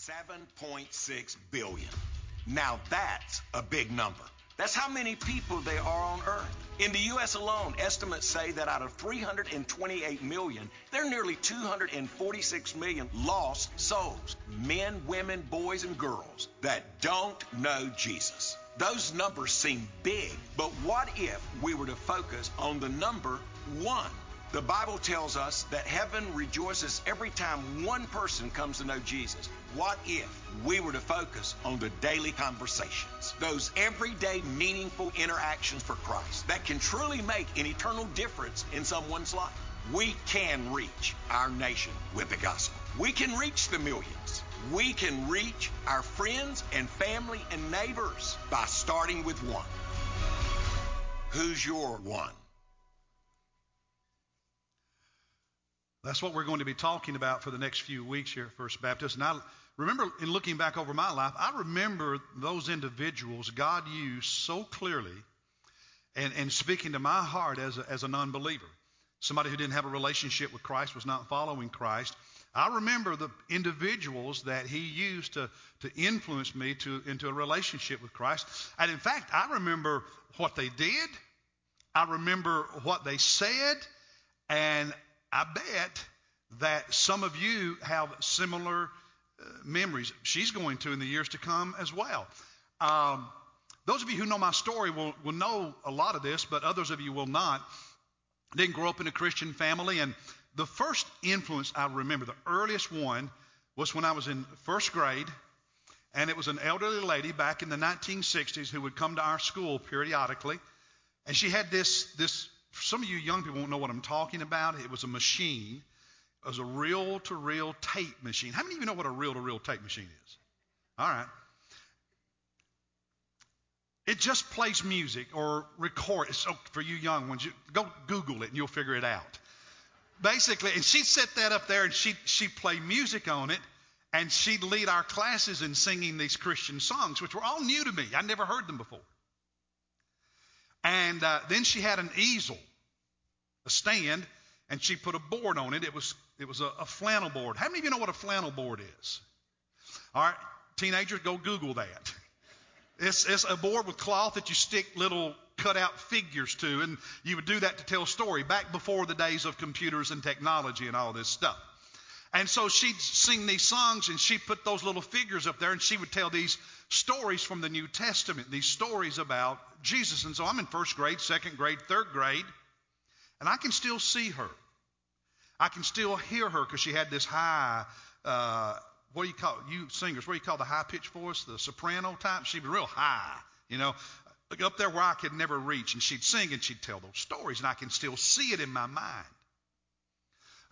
7.6 billion. Now that's a big number. That's how many people there are on Earth. In the U.S. alone, estimates say that out of 328 million, there are nearly 246 million lost souls men, women, boys, and girls that don't know Jesus. Those numbers seem big, but what if we were to focus on the number one? The Bible tells us that heaven rejoices every time one person comes to know Jesus. What if we were to focus on the daily conversations, those everyday meaningful interactions for Christ that can truly make an eternal difference in someone's life? We can reach our nation with the gospel. We can reach the millions. We can reach our friends and family and neighbors by starting with one. Who's your one? That's what we're going to be talking about for the next few weeks here at First Baptist. And I remember, in looking back over my life, I remember those individuals God used so clearly and, and speaking to my heart as a, as a non believer. Somebody who didn't have a relationship with Christ, was not following Christ. I remember the individuals that he used to, to influence me to, into a relationship with Christ. And in fact, I remember what they did, I remember what they said, and I bet that some of you have similar uh, memories. She's going to in the years to come as well. Um, those of you who know my story will, will know a lot of this, but others of you will not. Didn't grow up in a Christian family, and the first influence I remember, the earliest one, was when I was in first grade, and it was an elderly lady back in the 1960s who would come to our school periodically, and she had this this some of you young people won't know what I'm talking about. It was a machine. It was a reel to reel tape machine. How many of you know what a reel to reel tape machine is? All right. It just plays music or record. So for you young ones, you, go Google it and you'll figure it out. Basically, and she'd set that up there and she'd, she'd play music on it and she'd lead our classes in singing these Christian songs, which were all new to me. I'd never heard them before. And uh, then she had an easel, a stand, and she put a board on it. It was it was a, a flannel board. How many of you know what a flannel board is? All right, teenagers, go Google that. It's, it's a board with cloth that you stick little cutout figures to, and you would do that to tell a story back before the days of computers and technology and all this stuff. And so she'd sing these songs and she'd put those little figures up there and she would tell these stories from the New Testament, these stories about Jesus. And so I'm in first grade, second grade, third grade, and I can still see her. I can still hear her because she had this high, uh, what do you call? You singers, what do you call the high pitched voice? The soprano type? She was real high, you know, up there where I could never reach. And she'd sing and she'd tell those stories, and I can still see it in my mind.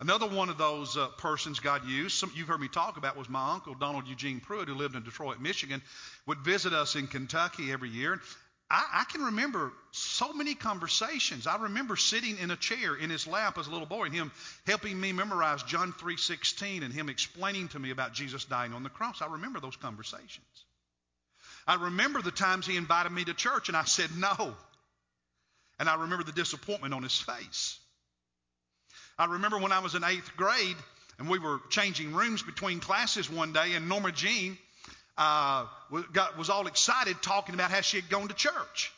Another one of those uh, persons God used, some, you've heard me talk about, was my uncle, Donald Eugene Pruitt, who lived in Detroit, Michigan, would visit us in Kentucky every year. I, I can remember so many conversations. I remember sitting in a chair in his lap as a little boy and him helping me memorize John 3.16 and him explaining to me about Jesus dying on the cross. I remember those conversations. I remember the times he invited me to church and I said no. And I remember the disappointment on his face. I remember when I was in eighth grade and we were changing rooms between classes one day, and Norma Jean uh, got, was all excited talking about how she had gone to church.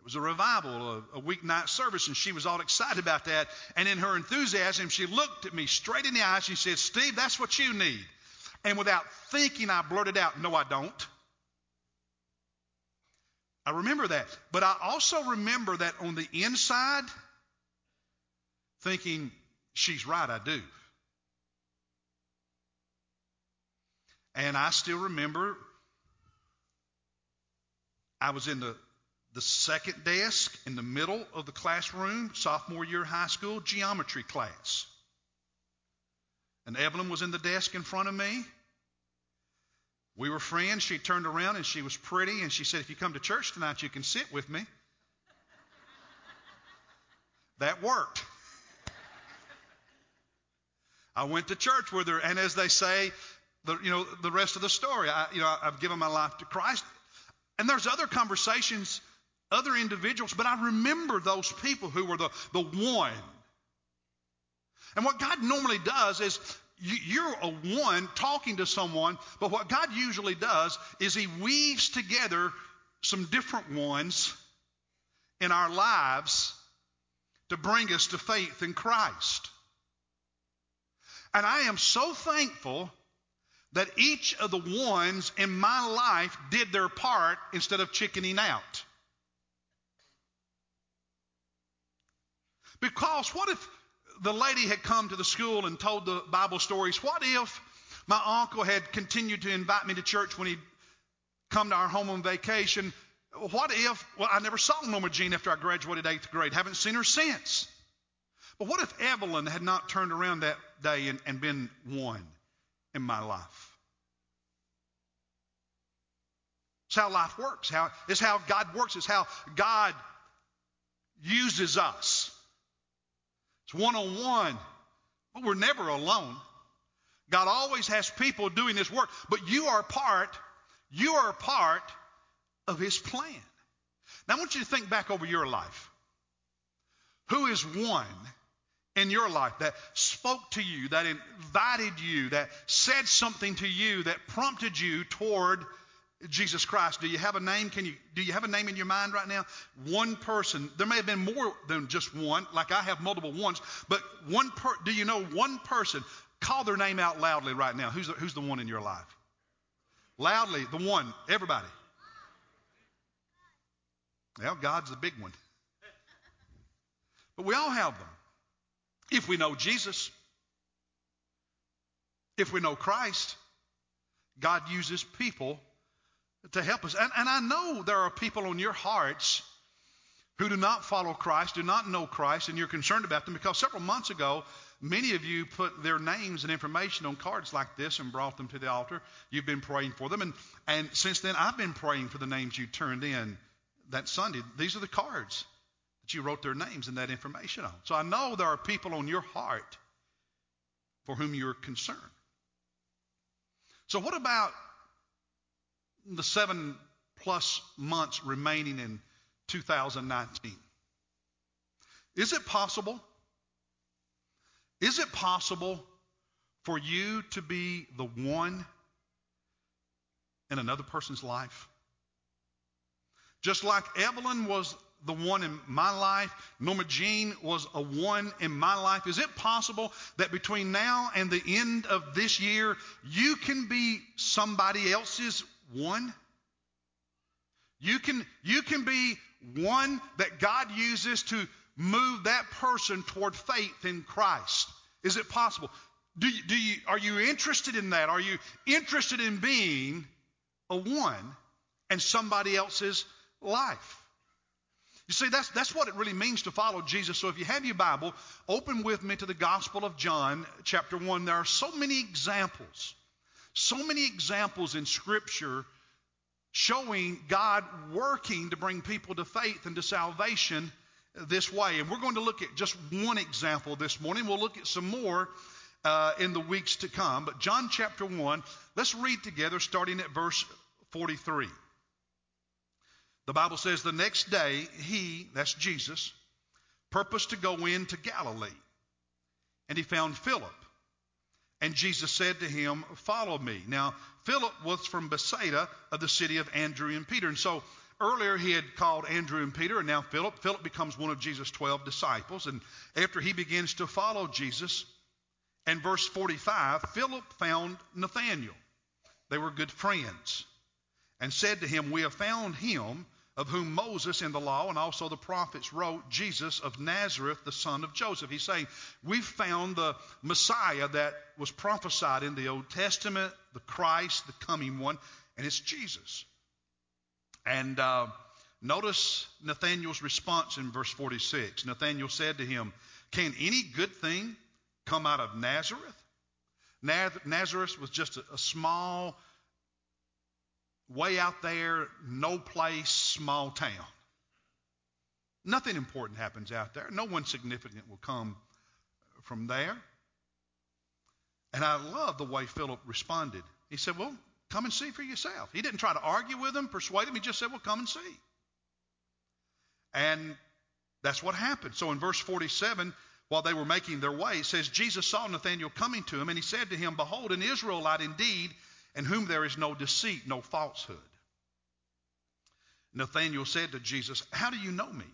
It was a revival, a, a weeknight service, and she was all excited about that. And in her enthusiasm, she looked at me straight in the eyes. She said, Steve, that's what you need. And without thinking, I blurted out, No, I don't. I remember that. But I also remember that on the inside, thinking, she's right, I do. And I still remember I was in the, the second desk in the middle of the classroom, sophomore year high school, geometry class. And Evelyn was in the desk in front of me. We were friends. She turned around and she was pretty and she said, If you come to church tonight, you can sit with me. that worked. I went to church with her, and as they say, the, you know, the rest of the story, I, you know, I've given my life to Christ. And there's other conversations, other individuals, but I remember those people who were the, the one. And what God normally does is you're a one talking to someone, but what God usually does is He weaves together some different ones in our lives to bring us to faith in Christ. And I am so thankful that each of the ones in my life did their part instead of chickening out. Because what if the lady had come to the school and told the Bible stories? What if my uncle had continued to invite me to church when he'd come to our home on vacation? What if, well, I never saw Norma Jean after I graduated eighth grade, haven't seen her since. But what if Evelyn had not turned around that day and, and been one in my life? It's how life works. How, it's how God works. It's how God uses us. It's one on one, but we're never alone. God always has people doing this work, but you are part, you are part of His plan. Now I want you to think back over your life. Who is one in your life that spoke to you, that invited you, that said something to you, that prompted you toward Jesus Christ. Do you have a name? Can you do you have a name in your mind right now? One person. There may have been more than just one, like I have multiple ones, but one per do you know one person? Call their name out loudly right now. Who's the, who's the one in your life? Loudly, the one, everybody. Well, God's the big one. But we all have them. If we know Jesus, if we know Christ, God uses people to help us. And, and I know there are people on your hearts who do not follow Christ, do not know Christ, and you're concerned about them because several months ago, many of you put their names and information on cards like this and brought them to the altar. You've been praying for them. And, and since then, I've been praying for the names you turned in that Sunday. These are the cards you wrote their names and that information on. So I know there are people on your heart for whom you're concerned. So, what about the seven plus months remaining in 2019? Is it possible? Is it possible for you to be the one in another person's life? Just like Evelyn was the one in my life, Norma Jean was a one in my life. Is it possible that between now and the end of this year, you can be somebody else's one? You can, you can be one that God uses to move that person toward faith in Christ. Is it possible? Do you, do you, are you interested in that? Are you interested in being a one in somebody else's life? You see, that's, that's what it really means to follow Jesus. So if you have your Bible, open with me to the Gospel of John, chapter 1. There are so many examples so many examples in Scripture showing God working to bring people to faith and to salvation this way. And we're going to look at just one example this morning. We'll look at some more uh, in the weeks to come. But John chapter 1, let's read together starting at verse 43. The Bible says, The next day, he, that's Jesus, purposed to go into Galilee. And he found Philip and Jesus said to him, Follow me. Now, Philip was from Bethsaida of the city of Andrew and Peter. And so earlier he had called Andrew and Peter, and now Philip. Philip becomes one of Jesus' 12 disciples. And after he begins to follow Jesus, in verse 45, Philip found Nathanael. They were good friends. And said to him, We have found him of whom Moses in the law and also the prophets wrote, Jesus of Nazareth, the son of Joseph. He's saying, We've found the Messiah that was prophesied in the Old Testament, the Christ, the coming one, and it's Jesus. And uh, notice Nathanael's response in verse 46. Nathanael said to him, Can any good thing come out of Nazareth? Nazareth was just a, a small way out there, no place, small town. Nothing important happens out there. No one significant will come from there. And I love the way Philip responded. He said, Well, come and see for yourself. He didn't try to argue with him, persuade him. He just said, Well, come and see. And that's what happened. So in verse 47, while they were making their way, it says, Jesus saw Nathanael coming to him, and he said to him, Behold, an Israelite indeed, in whom there is no deceit, no falsehood. Nathanael said to Jesus, How do you know me?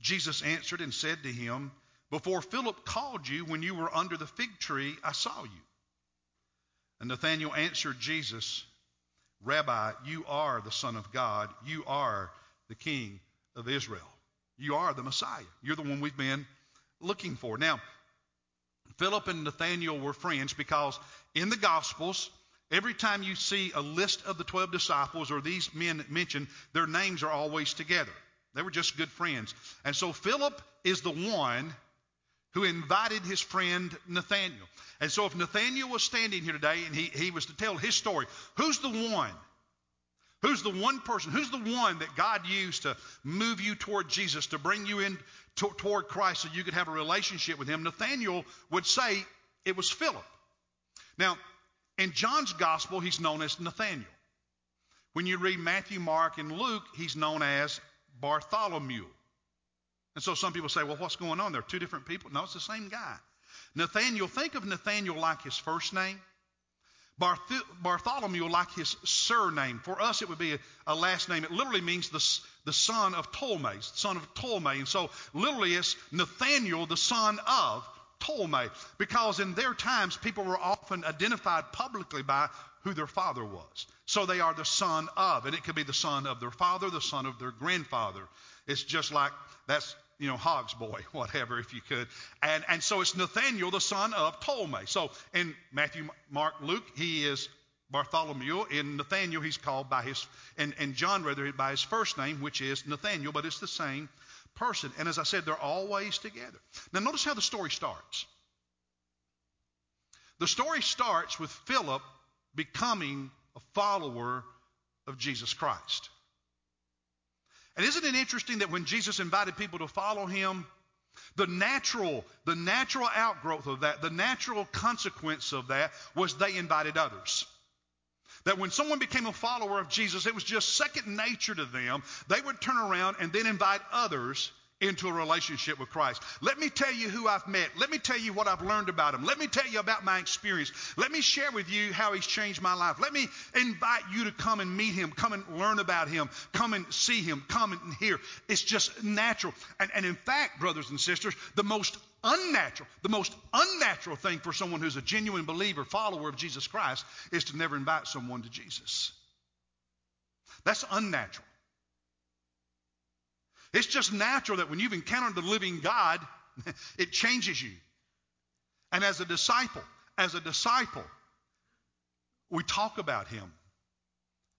Jesus answered and said to him, Before Philip called you, when you were under the fig tree, I saw you. And Nathanael answered Jesus, Rabbi, you are the Son of God. You are the King of Israel. You are the Messiah. You're the one we've been looking for. Now, Philip and Nathanael were friends because in the Gospels, every time you see a list of the 12 disciples or these men mentioned, their names are always together. They were just good friends. And so Philip is the one who invited his friend Nathanael. And so if Nathanael was standing here today and he, he was to tell his story, who's the one Who's the one person? Who's the one that God used to move you toward Jesus, to bring you in to, toward Christ so you could have a relationship with Him? Nathaniel would say it was Philip. Now, in John's gospel, he's known as Nathaniel. When you read Matthew, Mark, and Luke, he's known as Bartholomew. And so some people say, well, what's going on? There are two different people. No, it's the same guy. Nathaniel, think of Nathaniel like his first name. Bartholomew, like his surname. For us, it would be a, a, last name. It literally means the, the son of Ptolemy, son of Ptolemy. And so, literally, it's Nathaniel, the son of Ptolemy. Because in their times, people were often identified publicly by who their father was. So they are the son of. And it could be the son of their father, the son of their grandfather. It's just like that's you know, Hogg's boy, whatever, if you could. And, and so it's Nathaniel, the son of Ptolemy. So in Matthew, Mark, Luke, he is Bartholomew. In Nathaniel, he's called by his, and, and John, rather, by his first name, which is Nathaniel, but it's the same person. And as I said, they're always together. Now, notice how the story starts. The story starts with Philip becoming a follower of Jesus Christ. And isn't it interesting that when Jesus invited people to follow him, the natural, the natural outgrowth of that, the natural consequence of that was they invited others. That when someone became a follower of Jesus, it was just second nature to them. They would turn around and then invite others into a relationship with Christ. Let me tell you who I've met. Let me tell you what I've learned about him. Let me tell you about my experience. Let me share with you how he's changed my life. Let me invite you to come and meet him, come and learn about him, come and see him, come and hear. It's just natural. And, and in fact, brothers and sisters, the most unnatural, the most unnatural thing for someone who's a genuine believer, follower of Jesus Christ, is to never invite someone to Jesus. That's unnatural. It's just natural that when you've encountered the living God, it changes you. And as a disciple, as a disciple, we talk about him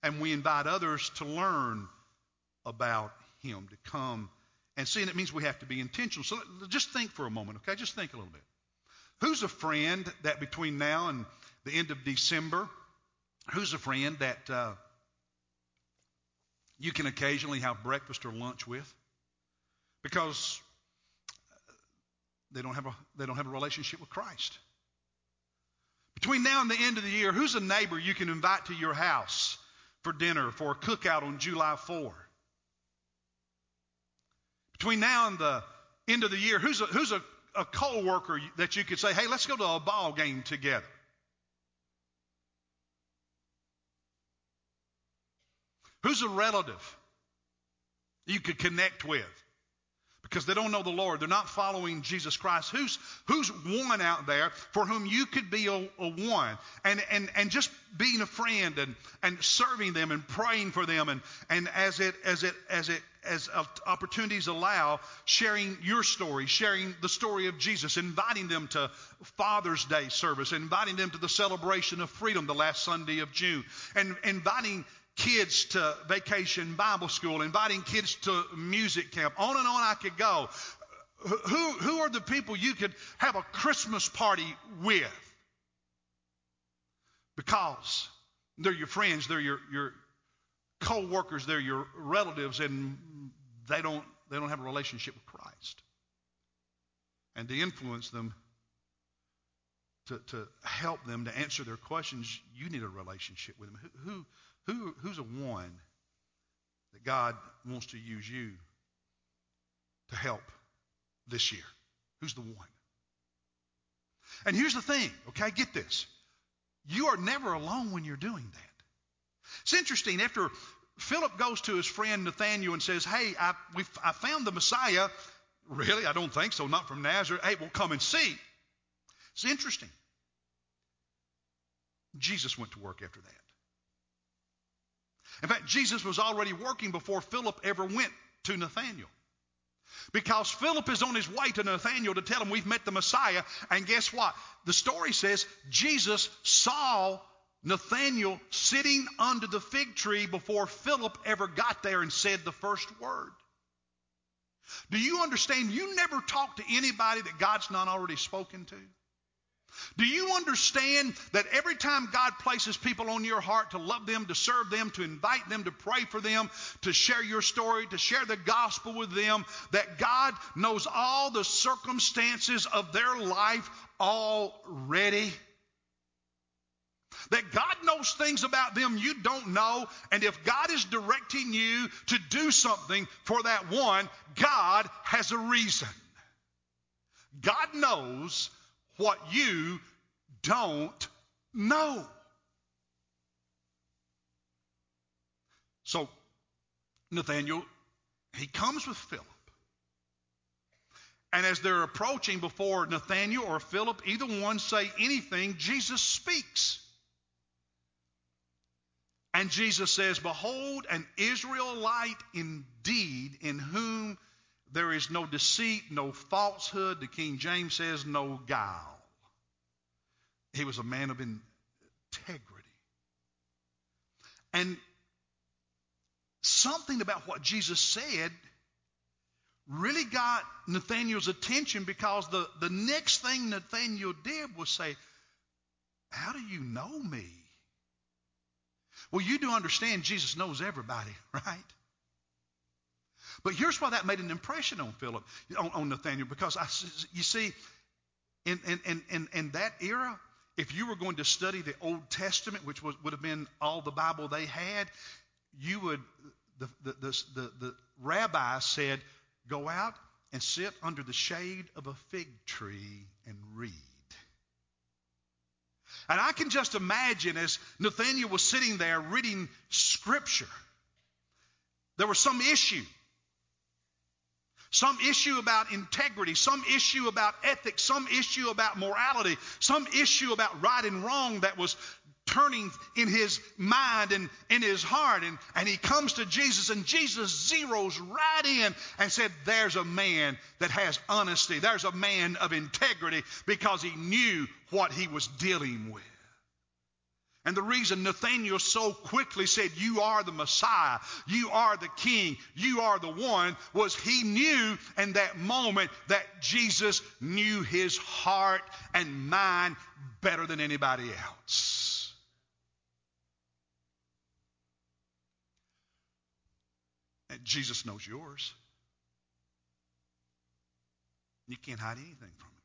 and we invite others to learn about him, to come and see. And it means we have to be intentional. So just think for a moment, okay? Just think a little bit. Who's a friend that between now and the end of December, who's a friend that uh, you can occasionally have breakfast or lunch with? because they don't have a, they don't have a relationship with Christ. Between now and the end of the year, who's a neighbor you can invite to your house for dinner, for a cookout on July 4? Between now and the end of the year, who's a, who's a, a co-worker that you could say, hey, let's go to a ball game together? Who's a relative you could connect with? because they don't know the Lord. They're not following Jesus Christ. Who's, who's one out there for whom you could be a, a one? And, and, and just being a friend and, and serving them and praying for them and, and as it, as it, as it, as opportunities allow, sharing your story, sharing the story of Jesus, inviting them to Father's Day service, inviting them to the celebration of freedom the last Sunday of June, and inviting kids to vacation Bible school, inviting kids to music camp. On and on I could go. Who, who are the people you could have a Christmas party with? Because they're your friends, they're your, your co-workers, they're your relatives, and they don't, they don't have a relationship with Christ. And to influence them, to, to help them, to answer their questions, you need a relationship with them. Who, who who, who's a one that God wants to use you to help this year? who's the one. And here's the thing, okay, get this. You are never alone when you're doing that. It's interesting, after Philip goes to his friend Nathaniel and says, Hey, I, I found the Messiah. Really? I don't think so. Not from Nazareth. Hey, well, come and see. It's interesting. Jesus went to work after that. In fact, Jesus was already working before Philip ever went to Nathaniel. Because Philip is on his way to Nathanael to tell him we've met the Messiah. And guess what? The story says Jesus saw Nathanael sitting under the fig tree before Philip ever got there and said the first word. Do you understand? You never talk to anybody that God's not already spoken to. Do you understand that every time God places people on your heart to love them, to serve them, to invite them, to pray for them, to share your story, to share the gospel with them, that God knows all the circumstances of their life already? That God knows things about them you don't know, and if God is directing you to do something for that one, God has a reason. God knows what you don't know. So, Nathaniel, he comes with Philip. And as they're approaching before Nathaniel or Philip, either one say anything, Jesus speaks. And Jesus says, Behold, an Israelite indeed, in whom there is no deceit, no falsehood. The King James says, no guile. He was a man of integrity. And something about what Jesus said really got Nathaniel's attention because the, the next thing Nathaniel did was say, How do you know me? Well, you do understand Jesus knows everybody, right? But here's why that made an impression on Philip, on, on Nathaniel, because I, you see, in, in, in, in that era, if you were going to study the Old Testament, which was, would have been all the Bible they had, you would, the, the, the, the, the rabbi said, go out and sit under the shade of a fig tree and read. And I can just imagine as Nathaniel was sitting there reading Scripture, there was some issue some issue about integrity, some issue about ethics, some issue about morality, some issue about right and wrong that was turning in his mind and in his heart. And, and he comes to Jesus, and Jesus zeroes right in and said, There's a man that has honesty, there's a man of integrity because he knew what he was dealing with. And the reason Nathanael so quickly said, You are the Messiah, you are the King, you are the one, was he knew in that moment that Jesus knew his heart and mind better than anybody else. And Jesus knows yours. You can't hide anything from him.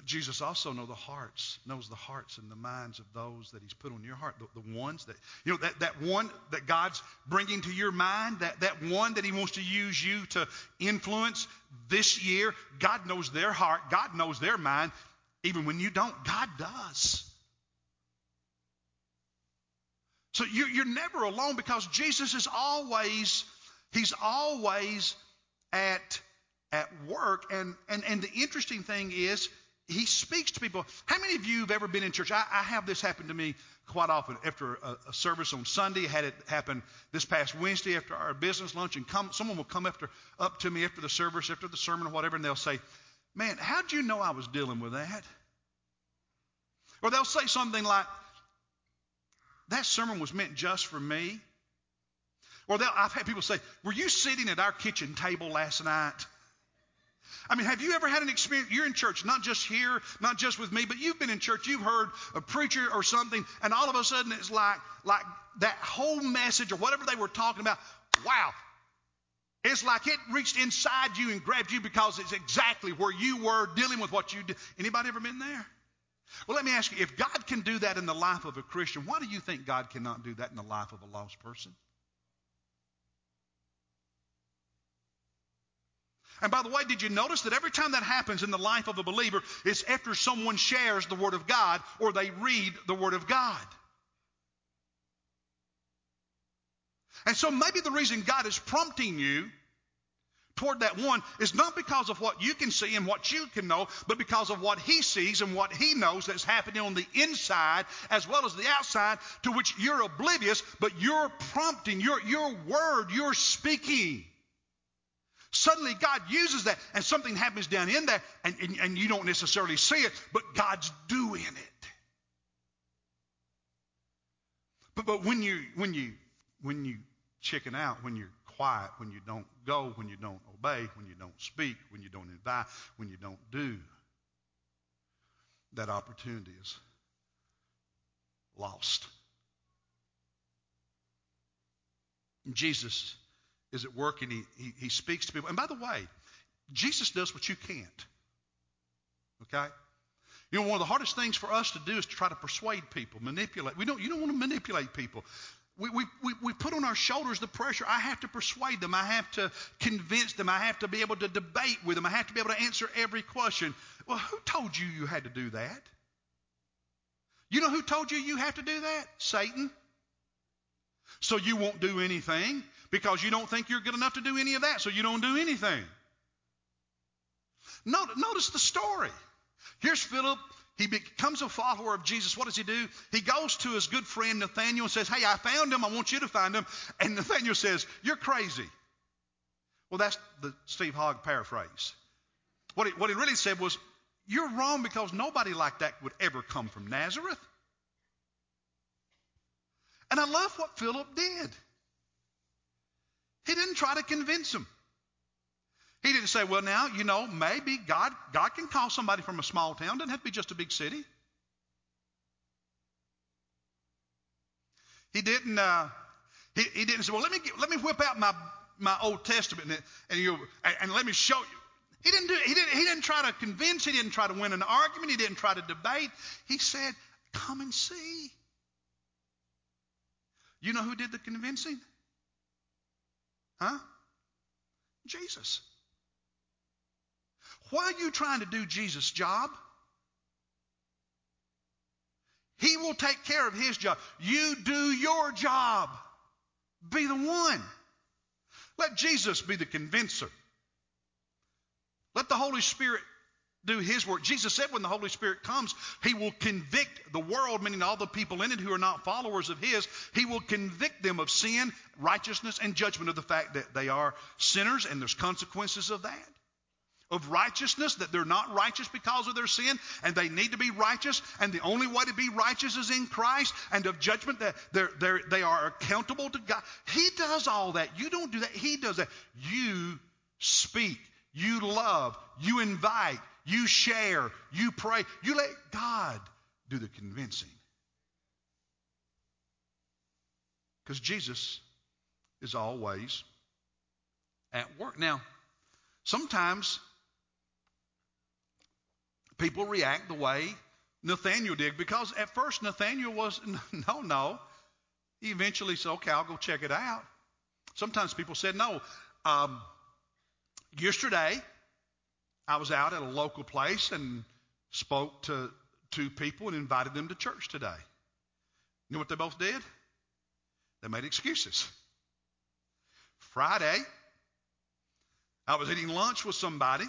But Jesus also knows the hearts, knows the hearts and the minds of those that He's put on your heart. The, the, ones that, you know, that, that one that God's bringing to your mind, that, that one that He wants to use you to influence this year, God knows their heart, God knows their mind. Even when you don't, God does. So you're, you're never alone because Jesus is always, He's always at, at work. And, and, and the interesting thing is, he speaks to people. How many of you have ever been in church? I, I have this happen to me quite often. After a, a, service on Sunday, had it happen this past Wednesday after our business lunch, and come, someone will come after up to me after the service, after the sermon or whatever, and they'll say, "Man, how'd you know I was dealing with that?" Or they'll say something like, "That sermon was meant just for me." Or I've had people say, "Were you sitting at our kitchen table last night?" I mean, have you ever had an experience? You're in church, not just here, not just with me, but you've been in church. You've heard a preacher or something, and all of a sudden it's like, like that whole message or whatever they were talking about. Wow, it's like it reached inside you and grabbed you because it's exactly where you were dealing with what you did. Anybody ever been there? Well, let me ask you if God can do that in the life of a Christian, why do you think God cannot do that in the life of a lost person? And by the way, did you notice that every time that happens in the life of a believer, it's after someone shares the Word of God or they read the Word of God? And so maybe the reason God is prompting you toward that one is not because of what you can see and what you can know, but because of what He sees and what He knows that's happening on the inside as well as the outside, to which you're oblivious, but you're prompting, your, your word, you're speaking. Suddenly, God uses that, and something happens down in there, and, and, and you don't necessarily see it, but God's doing it. But, but when you when you when you chicken out, when you're quiet, when you don't go, when you don't obey, when you don't speak, when you don't invite, when you don't do, that opportunity is lost. Jesus is at work and he, he, he speaks to people. And by the way, Jesus does what you can't. Okay? You know, one of the hardest things for us to do is to try to persuade people, manipulate. We don't, you don't want to manipulate people. We, we, we, we put on our shoulders the pressure. I have to persuade them. I have to convince them. I have to be able to debate with them. I have to be able to answer every question. Well, who told you you had to do that? You know who told you you have to do that? Satan. So you won't do anything because you don't think you're good enough to do any of that, so you don't do anything. Notice the story. Here's Philip. He becomes a follower of Jesus. What does he do? He goes to his good friend Nathaniel and says, Hey, I found him. I want you to find him. And Nathaniel says, You're crazy. Well, that's the Steve Hogg paraphrase. What he, what he really said was, You're wrong because nobody like that would ever come from Nazareth. And I love what Philip did. He didn't try to convince him. He didn't say, well, now, you know, maybe God, God can call somebody from a small town. Doesn't have to be just a big city. He didn't, uh, he, he didn't say, well, let me, get, let me whip out my, my Old Testament and, and, you, and let me show you. He didn't, do, he, didn't, he didn't try to convince, he didn't try to win an argument, he didn't try to debate. He said, come and see. You know who did the convincing? Huh? Jesus. Why are you trying to do Jesus' job? He will take care of his job. You do your job. Be the one. Let Jesus be the convincer. Let the Holy Spirit do his work. Jesus said when the Holy Spirit comes, he will convict the world, meaning all the people in it who are not followers of his. He will convict them of sin, righteousness, and judgment of the fact that they are sinners and there's consequences of that of righteousness, that they're not righteous because of their sin, and they need to be righteous, and the only way to be righteous is in Christ, and of judgment that they're, they're, they are accountable to God. He does all that. You don't do that. He does that. You speak, you love, you invite, you share, you pray. You let God do the convincing. Because Jesus is always at work. Now, sometimes people react the way Nathaniel did because at first Nathaniel was, no, no. He eventually said, okay, I'll go check it out. Sometimes people said, no. Um, yesterday, I was out at a local place and spoke to two people and invited them to church today. You know what they both did? They made excuses. Friday, I was eating lunch with somebody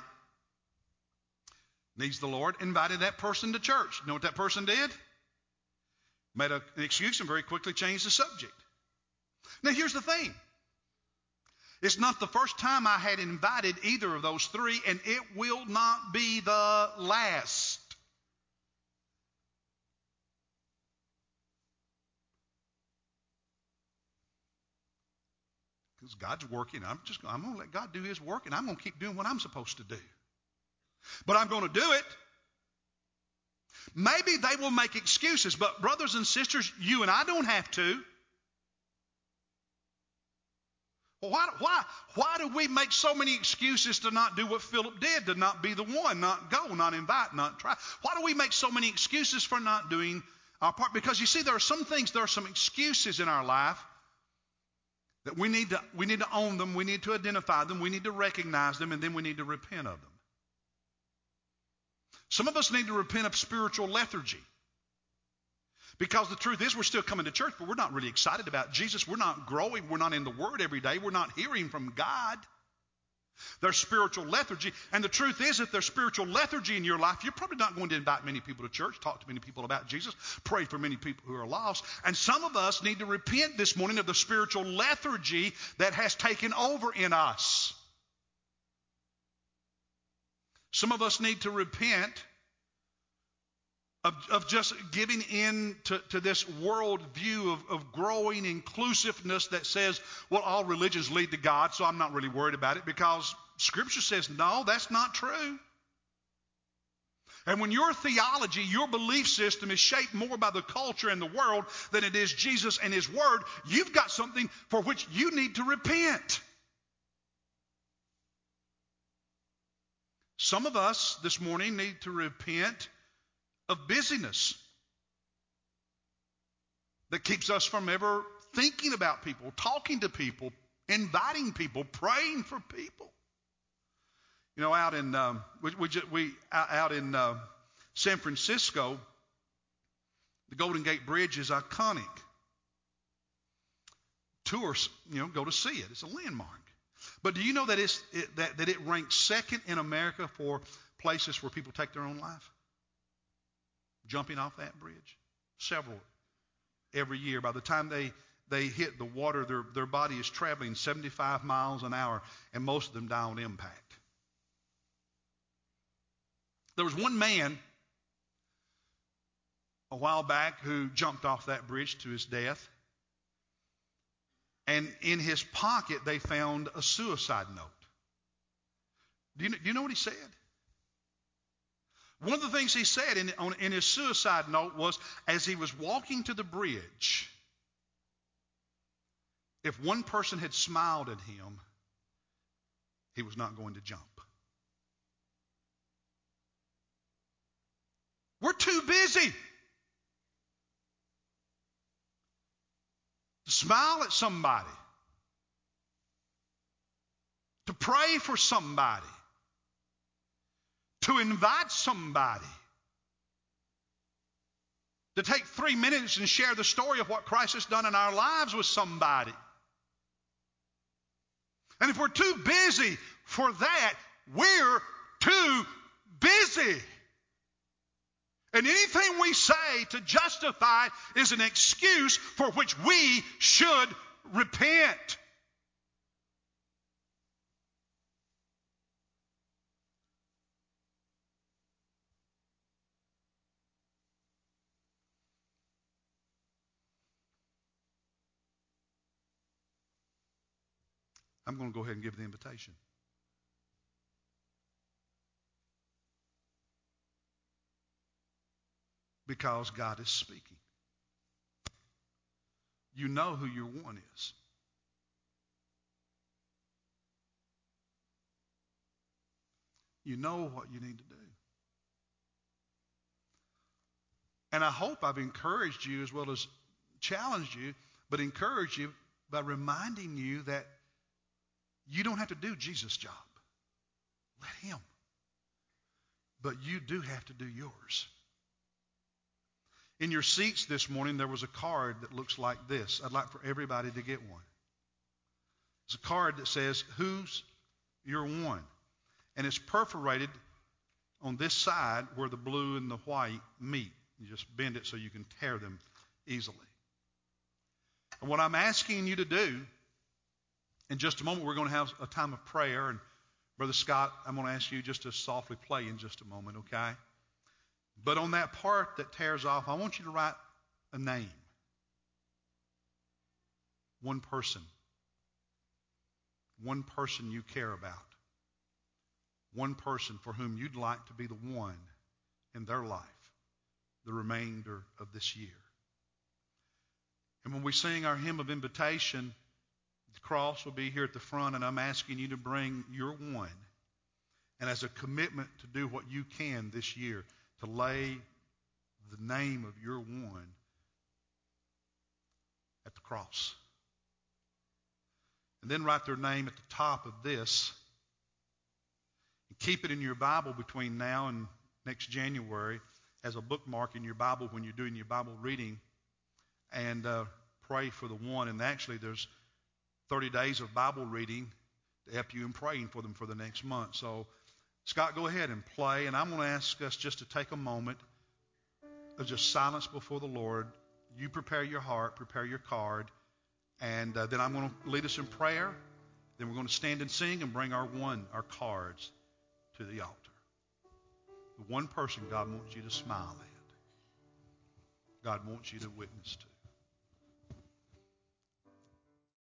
needs the Lord, invited that person to church. You know what that person did? Made a, an excuse and very quickly changed the subject. Now, here's the thing it's not the first time I had invited either of those three, and it will not be the last. Because God's working. I'm just I'm going to let God do His work, and I'm going to keep doing what I'm supposed to do but I'm going to do it. Maybe they will make excuses, but brothers and sisters, you and I don't have to. Why, why, why do we make so many excuses to not do what Philip did, to not be the one, not go, not invite, not try? Why do we make so many excuses for not doing our part? Because you see, there are some things, there are some excuses in our life That we need, to, we need to own them, we need to identify them, we need to recognize them, and then we need to repent of them. Some of us need to repent of spiritual lethargy. Because the truth is, we're still coming to church, but we're not really excited about Jesus. We're not growing. We're not in the Word every day. We're not hearing from God. There's spiritual lethargy. And the truth is, if there's spiritual lethargy in your life, you're probably not going to invite many people to church, talk to many people about Jesus, pray for many people who are lost. And some of us need to repent this morning of the spiritual lethargy that has taken over in us. Some of us need to repent of, of just giving in to, to this world view of, of growing inclusiveness that says, well, all religions lead to God, so I'm not really worried about it because Scripture says, no, that's not true. And when your theology, your belief system is shaped more by the culture and the world than it is Jesus and His Word, you've got something for which you need to repent. Some of us this morning need to repent of busyness that keeps us from ever thinking about people, talking to people, inviting people, praying for people. You know, out in um, we, we, we, out in uh, San Francisco, the Golden Gate Bridge is iconic. Tourists, you know, go to see it. It's a landmark. But do you know that, it, that, that it ranks second in America for places where people take their own life? Jumping off that bridge? Several every year. By the time they, they hit the water, their, their body is traveling 75 miles an hour, and most of them die on impact. There was one man a while back who jumped off that bridge to his death. And in his pocket, they found a suicide note. Do you, do you know what he said? One of the things he said in, on, in his suicide note was as he was walking to the bridge, if one person had smiled at him, he was not going to jump. We're too busy. To smile at somebody, to pray for somebody to invite somebody to take three minutes and share the story of what Christ has done in our lives with somebody. And if we're too busy for that, we're too busy. And anything we say to justify is an excuse for which we should repent. I'm going to go ahead and give the invitation. Because God is speaking. You know who your one is. You know what you need to do. And I hope I've encouraged you as well as challenged you, but encouraged you by reminding you that you don't have to do Jesus' job. Let Him. But you do have to do yours. In your seats this morning, there was a card that looks like this. I'd like for everybody to get one. It's a card that says, Who's your one? And it's perforated on this side where the blue and the white meet. You just bend it so you can tear them easily. And what I'm asking you to do in just a moment, we're going to have a time of prayer. And Brother Scott, I'm going to ask you just to softly play in just a moment, okay? But on that part that tears off, I want you to write a name. One person. One person you care about. One person for whom you'd like to be the one in their life the remainder of this year. And when we sing our hymn of invitation, the cross will be here at the front, and I'm asking you to bring your one. And as a commitment to do what you can this year, to lay the name of your one at the cross. and then write their name at the top of this. And keep it in your Bible between now and next January as a bookmark in your Bible when you're doing your Bible reading. And uh, pray for the one. And actually, there's 30 days of Bible reading to help you in praying for them for the next month. So, Scott, go ahead and play. And I'm going to ask us just to take a moment of just silence before the Lord. You prepare your heart, prepare your card, and uh, then I'm going to lead us in prayer. Then we're going to stand and sing and bring our one, our cards, to the altar. The one person God wants you to smile at, God wants you to witness to.